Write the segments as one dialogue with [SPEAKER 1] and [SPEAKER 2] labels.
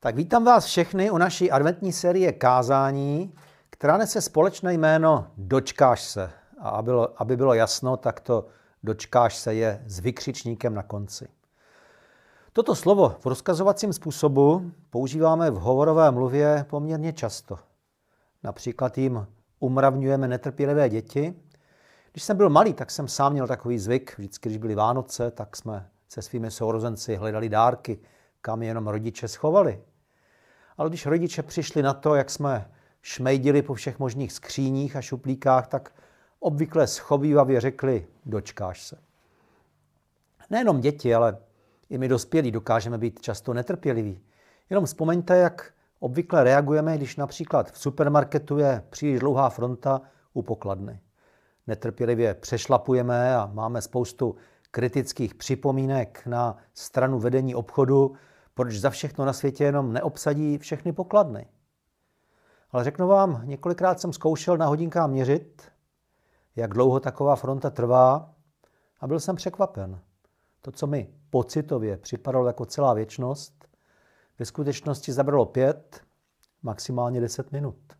[SPEAKER 1] Tak vítám vás všechny u naší adventní série kázání, která nese společné jméno Dočkáš se. A aby bylo, aby bylo jasno, tak to dočkáš se je s vykřičníkem na konci. Toto slovo v rozkazovacím způsobu používáme v hovorové mluvě poměrně často. Například jim umravňujeme netrpělivé děti. Když jsem byl malý, tak jsem sám měl takový zvyk. Vždycky, když byly Vánoce, tak jsme se svými sourozenci hledali dárky, kam jenom rodiče schovali. Ale když rodiče přišli na to, jak jsme šmejdili po všech možných skříních a šuplíkách, tak obvykle schovývavě řekli, dočkáš se. Nejenom děti, ale i my dospělí dokážeme být často netrpěliví. Jenom vzpomeňte, jak obvykle reagujeme, když například v supermarketu je příliš dlouhá fronta u pokladny. Netrpělivě přešlapujeme a máme spoustu kritických připomínek na stranu vedení obchodu, proč za všechno na světě jenom neobsadí všechny pokladny. Ale řeknu vám, několikrát jsem zkoušel na hodinkách měřit, jak dlouho taková fronta trvá a byl jsem překvapen. To, co mi pocitově připadalo jako celá věčnost, ve skutečnosti zabralo pět, maximálně deset minut.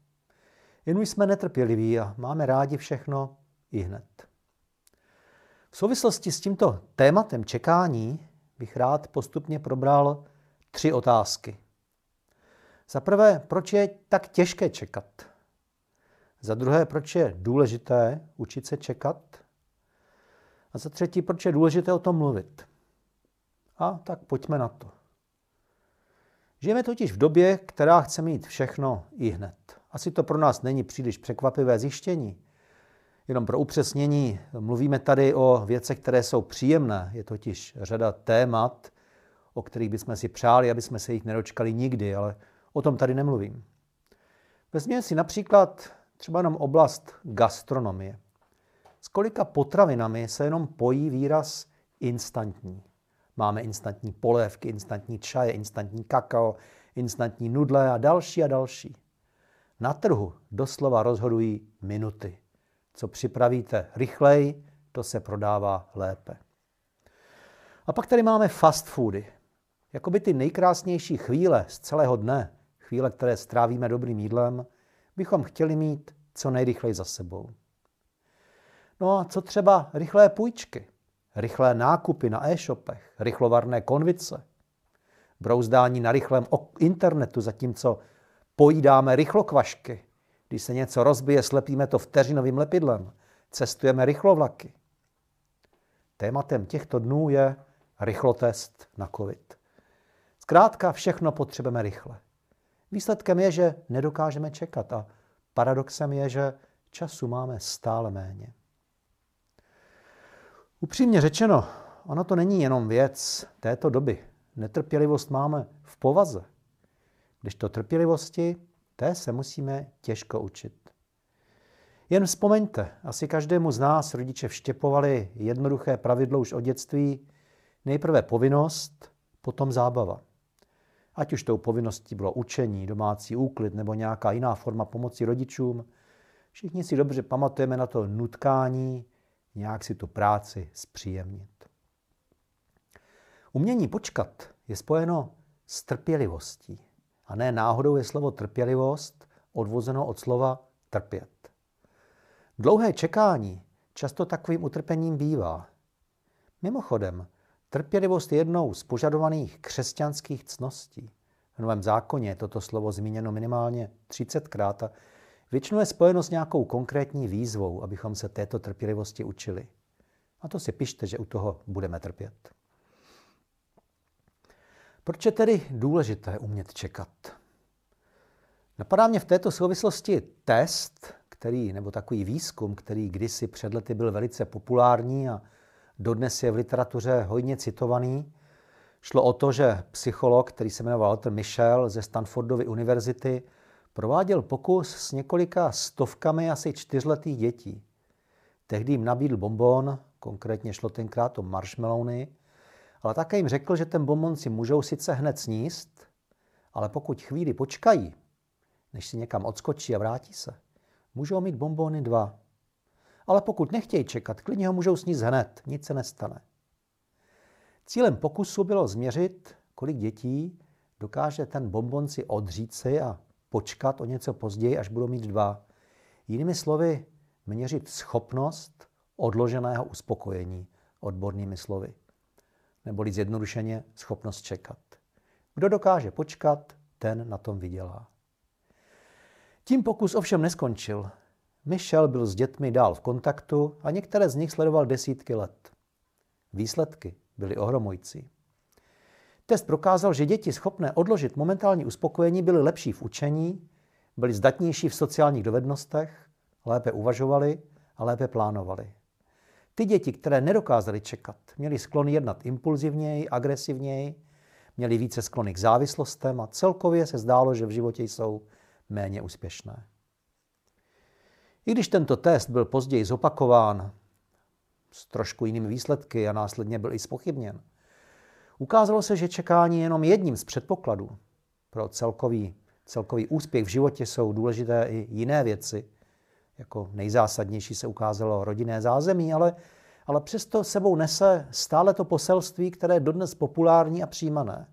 [SPEAKER 1] Jen už jsme netrpěliví a máme rádi všechno i hned. V souvislosti s tímto tématem čekání bych rád postupně probral tři otázky. Za prvé, proč je tak těžké čekat? Za druhé, proč je důležité učit se čekat? A za třetí, proč je důležité o tom mluvit? A tak pojďme na to. Žijeme totiž v době, která chce mít všechno i hned. Asi to pro nás není příliš překvapivé zjištění. Jenom pro upřesnění, mluvíme tady o věcech, které jsou příjemné. Je totiž řada témat, o kterých bychom si přáli, aby jsme se jich nedočkali nikdy, ale o tom tady nemluvím. Vezměme si například třeba jenom oblast gastronomie. S kolika potravinami se jenom pojí výraz instantní. Máme instantní polévky, instantní čaje, instantní kakao, instantní nudle a další a další. Na trhu doslova rozhodují minuty. Co připravíte rychleji, to se prodává lépe. A pak tady máme fast foody. Jakoby ty nejkrásnější chvíle z celého dne, chvíle, které strávíme dobrým jídlem, bychom chtěli mít co nejrychleji za sebou. No a co třeba rychlé půjčky, rychlé nákupy na e-shopech, rychlovarné konvice, brouzdání na rychlém internetu, zatímco pojídáme rychlokvašky, když se něco rozbije, slepíme to vteřinovým lepidlem, cestujeme rychlovlaky. Tématem těchto dnů je rychlotest na COVID. Zkrátka všechno potřebujeme rychle. Výsledkem je, že nedokážeme čekat a paradoxem je, že času máme stále méně. Upřímně řečeno, ono to není jenom věc této doby. Netrpělivost máme v povaze. Když to trpělivosti, té se musíme těžko učit. Jen vzpomeňte, asi každému z nás rodiče vštěpovali jednoduché pravidlo už od dětství, nejprve povinnost, potom zábava. Ať už tou povinností bylo učení, domácí úklid nebo nějaká jiná forma pomoci rodičům, všichni si dobře pamatujeme na to nutkání, nějak si tu práci zpříjemnit. Umění počkat je spojeno s trpělivostí. A ne náhodou je slovo trpělivost odvozeno od slova trpět. Dlouhé čekání často takovým utrpením bývá. Mimochodem, trpělivost je jednou z požadovaných křesťanských cností. V Novém zákoně je toto slovo zmíněno minimálně 30krát a většinou je spojeno s nějakou konkrétní výzvou, abychom se této trpělivosti učili. A to si pište, že u toho budeme trpět. Proč je tedy důležité umět čekat? Napadá mě v této souvislosti test, který, nebo takový výzkum, který kdysi před lety byl velice populární a dodnes je v literatuře hojně citovaný. Šlo o to, že psycholog, který se jmenoval Walter Michel ze Stanfordovy univerzity, prováděl pokus s několika stovkami asi čtyřletých dětí. Tehdy jim nabídl bonbon, konkrétně šlo tenkrát o marshmallowny, ale také jim řekl, že ten bonbon si můžou sice hned sníst, ale pokud chvíli počkají, než si někam odskočí a vrátí se, můžou mít bonbony dva. Ale pokud nechtějí čekat, klidně ho můžou sníst hned, nic se nestane. Cílem pokusu bylo změřit, kolik dětí dokáže ten bonbon si odřít si a počkat o něco později, až budou mít dva. Jinými slovy, měřit schopnost odloženého uspokojení odbornými slovy. Neboli zjednodušeně schopnost čekat. Kdo dokáže počkat, ten na tom vydělá. Tím pokus ovšem neskončil. Michel byl s dětmi dál v kontaktu a některé z nich sledoval desítky let. Výsledky byly ohromující. Test prokázal, že děti schopné odložit momentální uspokojení byly lepší v učení, byly zdatnější v sociálních dovednostech, lépe uvažovali a lépe plánovali. Ty děti, které nedokázaly čekat, měly sklon jednat impulzivněji, agresivněji, měly více sklony k závislostem a celkově se zdálo, že v životě jsou méně úspěšné. I když tento test byl později zopakován s trošku jinými výsledky a následně byl i spochybněn, ukázalo se, že čekání je jenom jedním z předpokladů. Pro celkový, celkový úspěch v životě jsou důležité i jiné věci. Jako nejzásadnější se ukázalo rodinné zázemí, ale, ale přesto sebou nese stále to poselství, které je dodnes populární a přijímané.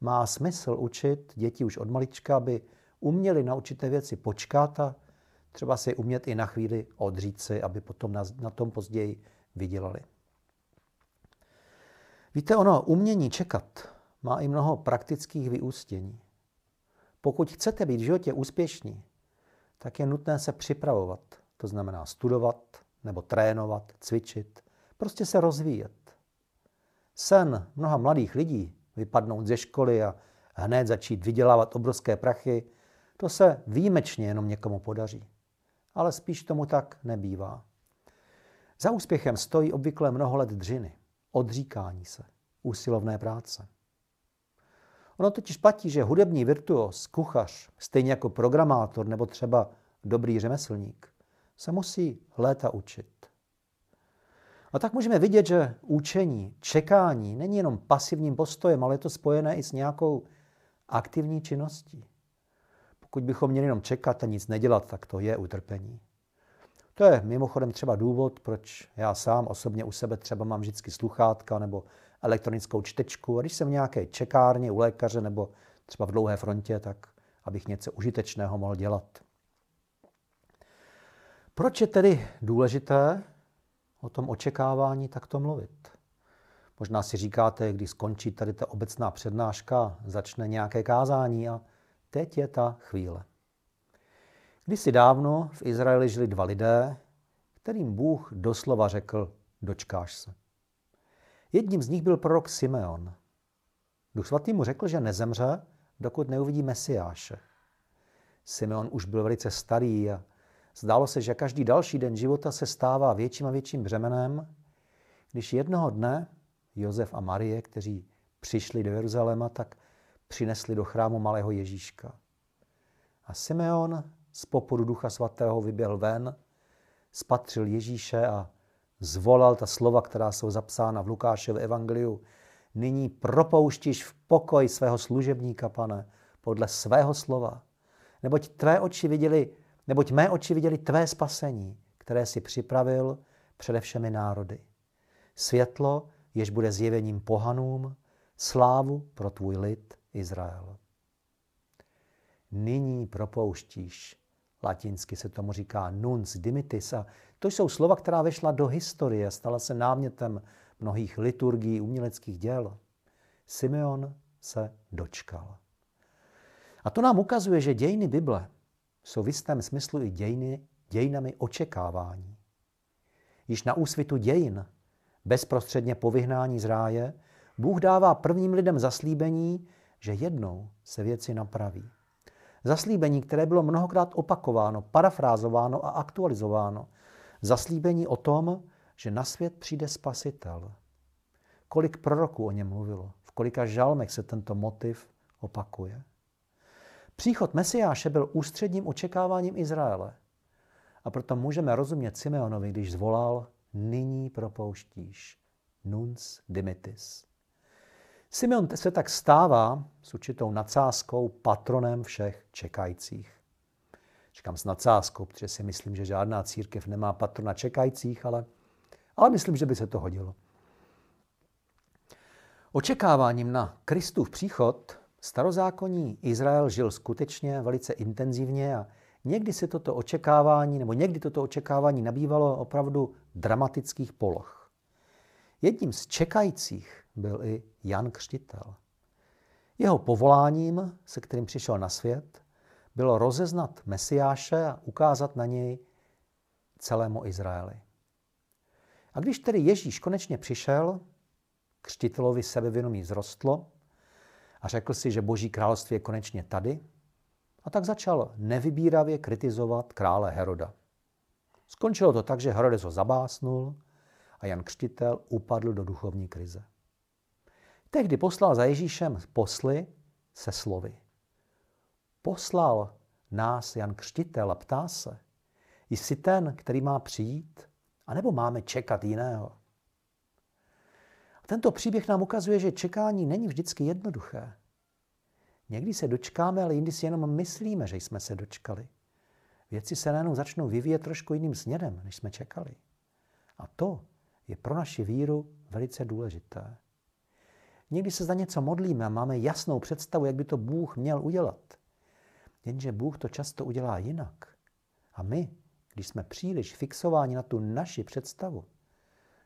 [SPEAKER 1] Má smysl učit děti už od malička, aby uměli na určité věci počkat a třeba si umět i na chvíli odřít si, aby potom na, na tom později vydělali. Víte, ono umění čekat má i mnoho praktických vyústění. Pokud chcete být v životě úspěšní, tak je nutné se připravovat. To znamená studovat nebo trénovat, cvičit, prostě se rozvíjet. Sen mnoha mladých lidí vypadnout ze školy a hned začít vydělávat obrovské prachy, to se výjimečně jenom někomu podaří. Ale spíš tomu tak nebývá. Za úspěchem stojí obvykle mnoho let dřiny, odříkání se, úsilovné práce. Ono totiž platí, že hudební virtuos, kuchař, stejně jako programátor nebo třeba dobrý řemeslník, se musí léta učit. A tak můžeme vidět, že učení, čekání není jenom pasivním postojem, ale je to spojené i s nějakou aktivní činností. Pokud bychom měli jenom čekat a nic nedělat, tak to je utrpení. To je mimochodem třeba důvod, proč já sám osobně u sebe třeba mám vždycky sluchátka nebo elektronickou čtečku a když jsem v nějaké čekárně u lékaře nebo třeba v dlouhé frontě, tak abych něco užitečného mohl dělat. Proč je tedy důležité o tom očekávání takto mluvit? Možná si říkáte, když skončí tady ta obecná přednáška, začne nějaké kázání a teď je ta chvíle. Kdysi dávno v Izraeli žili dva lidé, kterým Bůh doslova řekl, dočkáš se. Jedním z nich byl prorok Simeon. Duch svatý mu řekl, že nezemře, dokud neuvidí Mesiáše. Simeon už byl velice starý a zdálo se, že každý další den života se stává větším a větším břemenem, když jednoho dne Josef a Marie, kteří přišli do Jeruzaléma, tak přinesli do chrámu malého Ježíška. A Simeon z popudu Ducha Svatého vyběhl ven, spatřil Ježíše a zvolal ta slova, která jsou zapsána v Lukášově evangeliu. Nyní propouštíš v pokoj svého služebníka, pane, podle svého slova. Neboť tvé oči viděli, neboť mé oči viděli tvé spasení, které si připravil přede všemi národy. Světlo, jež bude zjevením pohanům, slávu pro tvůj lid Izrael. Nyní propouštíš Latinsky se tomu říká nuns dimitis a to jsou slova, která vešla do historie, stala se námětem mnohých liturgií, uměleckých děl. Simeon se dočkal. A to nám ukazuje, že dějiny Bible jsou v jistém smyslu i dějiny, dějinami očekávání. Již na úsvitu dějin, bezprostředně po vyhnání z ráje, Bůh dává prvním lidem zaslíbení, že jednou se věci napraví. Zaslíbení, které bylo mnohokrát opakováno, parafrázováno a aktualizováno. Zaslíbení o tom, že na svět přijde spasitel. Kolik proroků o něm mluvilo, v kolika žalmech se tento motiv opakuje. Příchod Mesiáše byl ústředním očekáváním Izraele. A proto můžeme rozumět Simeonovi, když zvolal, nyní propouštíš, nuns dimitis. Simeon se tak stává s určitou nadsázkou patronem všech čekajících. Říkám s nadsázkou, protože si myslím, že žádná církev nemá patrona čekajících, ale, ale myslím, že by se to hodilo. Očekáváním na Kristův příchod Starozákonní Izrael žil skutečně velice intenzivně a někdy se toto očekávání, nebo někdy toto očekávání nabývalo opravdu dramatických poloh. Jedním z čekajících byl i Jan Křtitel. Jeho povoláním, se kterým přišel na svět, bylo rozeznat Mesiáše a ukázat na něj celému Izraeli. A když tedy Ježíš konečně přišel, křtitelovi sebevědomí zrostlo a řekl si, že boží království je konečně tady, a tak začal nevybíravě kritizovat krále Heroda. Skončilo to tak, že Herodes ho zabásnul a Jan Křtitel upadl do duchovní krize. Tehdy poslal za Ježíšem posly se slovy. Poslal nás Jan Křtitel a ptá se, jsi ten, který má přijít, anebo máme čekat jiného? Tento příběh nám ukazuje, že čekání není vždycky jednoduché. Někdy se dočkáme, ale jindy si jenom myslíme, že jsme se dočkali. Věci se najednou začnou vyvíjet trošku jiným směrem, než jsme čekali. A to je pro naši víru velice důležité. Někdy se za něco modlíme a máme jasnou představu, jak by to Bůh měl udělat. Jenže Bůh to často udělá jinak. A my, když jsme příliš fixováni na tu naši představu,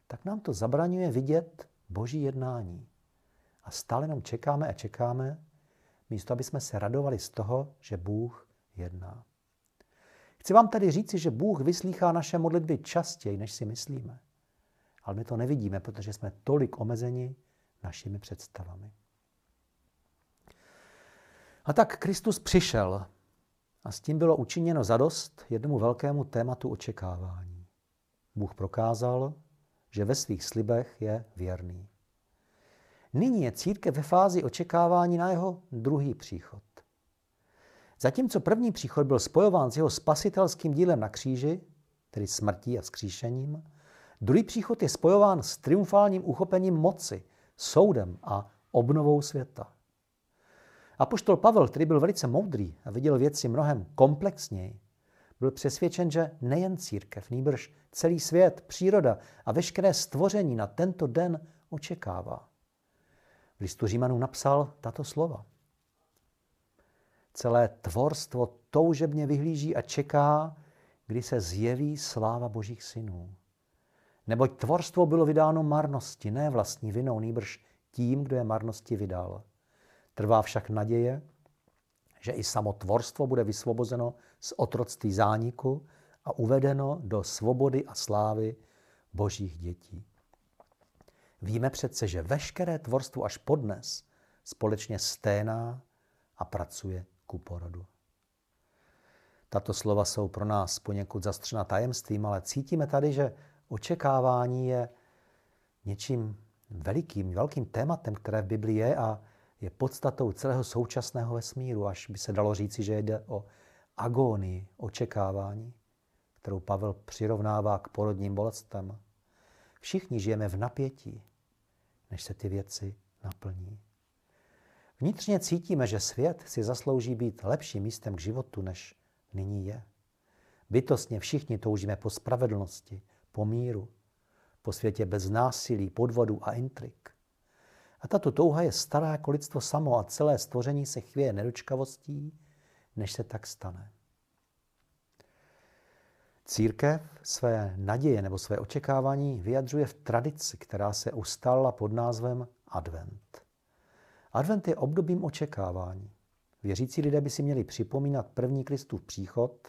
[SPEAKER 1] tak nám to zabraňuje vidět boží jednání. A stále jenom čekáme a čekáme, místo aby jsme se radovali z toho, že Bůh jedná. Chci vám tady říci, že Bůh vyslýchá naše modlitby častěji, než si myslíme. Ale my to nevidíme, protože jsme tolik omezeni našimi představami. A tak Kristus přišel a s tím bylo učiněno zadost jednomu velkému tématu očekávání. Bůh prokázal, že ve svých slibech je věrný. Nyní je církev ve fázi očekávání na jeho druhý příchod. Zatímco první příchod byl spojován s jeho spasitelským dílem na kříži, tedy smrtí a skříšením, druhý příchod je spojován s triumfálním uchopením moci, soudem a obnovou světa. A poštol Pavel, který byl velice moudrý a viděl věci mnohem komplexněji, byl přesvědčen, že nejen církev, nýbrž celý svět, příroda a veškeré stvoření na tento den očekává. V listu Římanů napsal tato slova. Celé tvorstvo toužebně vyhlíží a čeká, kdy se zjeví sláva božích synů. Neboť tvorstvo bylo vydáno marnosti, ne vlastní vinou, nýbrž tím, kdo je marnosti vydal. Trvá však naděje, že i samo tvorstvo bude vysvobozeno z otroctví zániku a uvedeno do svobody a slávy božích dětí. Víme přece, že veškeré tvorstvo až podnes společně sténá a pracuje ku porodu. Tato slova jsou pro nás poněkud zastřena tajemstvím, ale cítíme tady, že očekávání je něčím velikým, velkým tématem, které v Biblii je a je podstatou celého současného vesmíru, až by se dalo říci, že jde o agónii, očekávání, kterou Pavel přirovnává k porodním bolestem. Všichni žijeme v napětí, než se ty věci naplní. Vnitřně cítíme, že svět si zaslouží být lepším místem k životu, než nyní je. Bytostně všichni toužíme po spravedlnosti, po míru, po světě bez násilí, podvodu a intrik. A tato touha je stará jako lidstvo samo a celé stvoření se chvěje nedočkavostí, než se tak stane. Církev své naděje nebo své očekávání vyjadřuje v tradici, která se ustala pod názvem Advent. Advent je obdobím očekávání. Věřící lidé by si měli připomínat první Kristův příchod,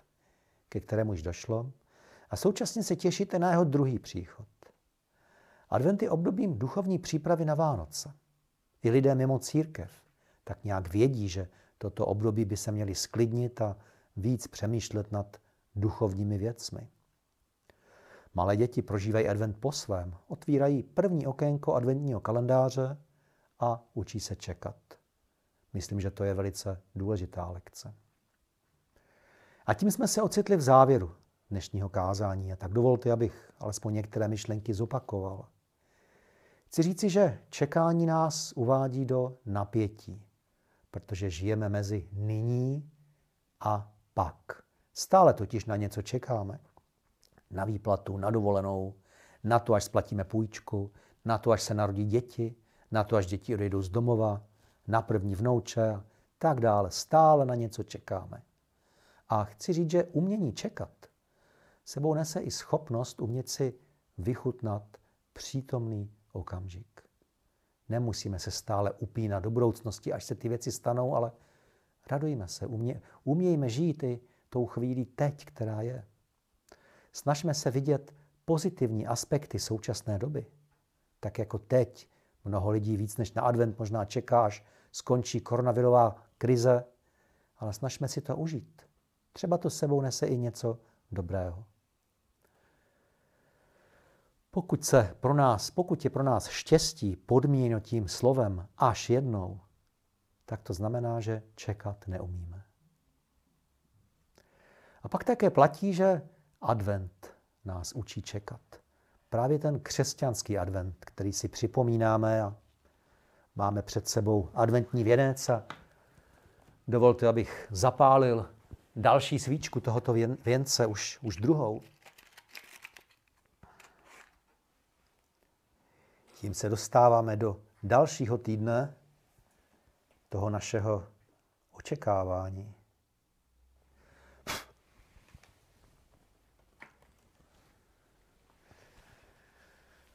[SPEAKER 1] ke kterému již došlo, a současně se těšíte na jeho druhý příchod. Advent je obdobím duchovní přípravy na Vánoce. I lidé mimo církev tak nějak vědí, že toto období by se měli sklidnit a víc přemýšlet nad duchovními věcmi. Malé děti prožívají advent po svém, otvírají první okénko adventního kalendáře a učí se čekat. Myslím, že to je velice důležitá lekce. A tím jsme se ocitli v závěru dnešního kázání. A tak dovolte, abych alespoň některé myšlenky zopakoval. Chci říci, že čekání nás uvádí do napětí, protože žijeme mezi nyní a pak. Stále totiž na něco čekáme. Na výplatu, na dovolenou, na to, až splatíme půjčku, na to, až se narodí děti, na to, až děti odejdou z domova, na první vnouče a tak dále. Stále na něco čekáme. A chci říct, že umění čekat sebou nese i schopnost umět si vychutnat přítomný okamžik. Nemusíme se stále upínat do budoucnosti, až se ty věci stanou, ale radujme se, umě, umějme žít i tou chvíli teď, která je. Snažme se vidět pozitivní aspekty současné doby. Tak jako teď mnoho lidí víc než na advent možná čeká, až skončí koronavirová krize, ale snažme si to užít. Třeba to sebou nese i něco dobrého. Pokud, se pro nás, pokud je pro nás štěstí podmíněno tím slovem až jednou, tak to znamená, že čekat neumíme. A pak také platí, že advent nás učí čekat. Právě ten křesťanský advent, který si připomínáme a máme před sebou adventní věnec a dovolte, abych zapálil další svíčku tohoto věnce, už, už druhou. Tím se dostáváme do dalšího týdne toho našeho očekávání.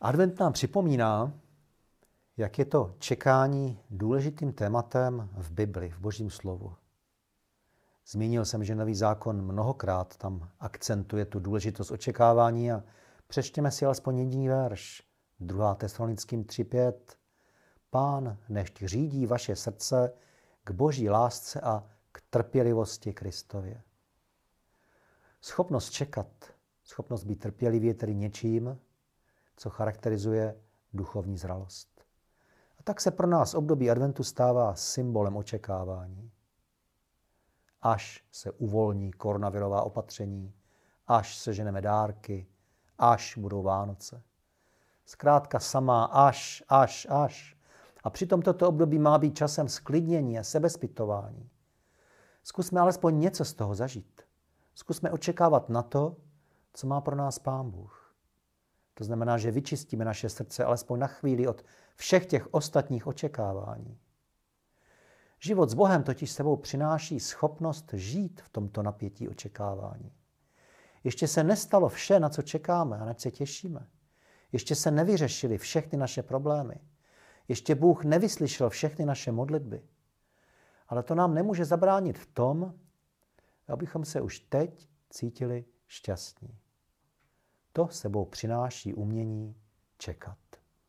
[SPEAKER 1] Advent nám připomíná, jak je to čekání důležitým tématem v Bibli, v Božím slovu. Zmínil jsem, že nový zákon mnohokrát tam akcentuje tu důležitost očekávání a přečtěme si alespoň jediný verš. 2. Tesalonickým 3.5. Pán nešť řídí vaše srdce k boží lásce a k trpělivosti Kristově. Schopnost čekat, schopnost být trpělivě tedy něčím, co charakterizuje duchovní zralost. A tak se pro nás období adventu stává symbolem očekávání. Až se uvolní koronavirová opatření, až se ženeme dárky, až budou Vánoce. Zkrátka samá až, až, až. A přitom toto období má být časem sklidnění a sebezpytování. Zkusme alespoň něco z toho zažít. Zkusme očekávat na to, co má pro nás Pán Bůh. To znamená, že vyčistíme naše srdce alespoň na chvíli od všech těch ostatních očekávání. Život s Bohem totiž sebou přináší schopnost žít v tomto napětí očekávání. Ještě se nestalo vše, na co čekáme a na co se těšíme. Ještě se nevyřešily všechny naše problémy. Ještě Bůh nevyslyšel všechny naše modlitby. Ale to nám nemůže zabránit v tom, abychom se už teď cítili šťastní. To sebou přináší umění čekat.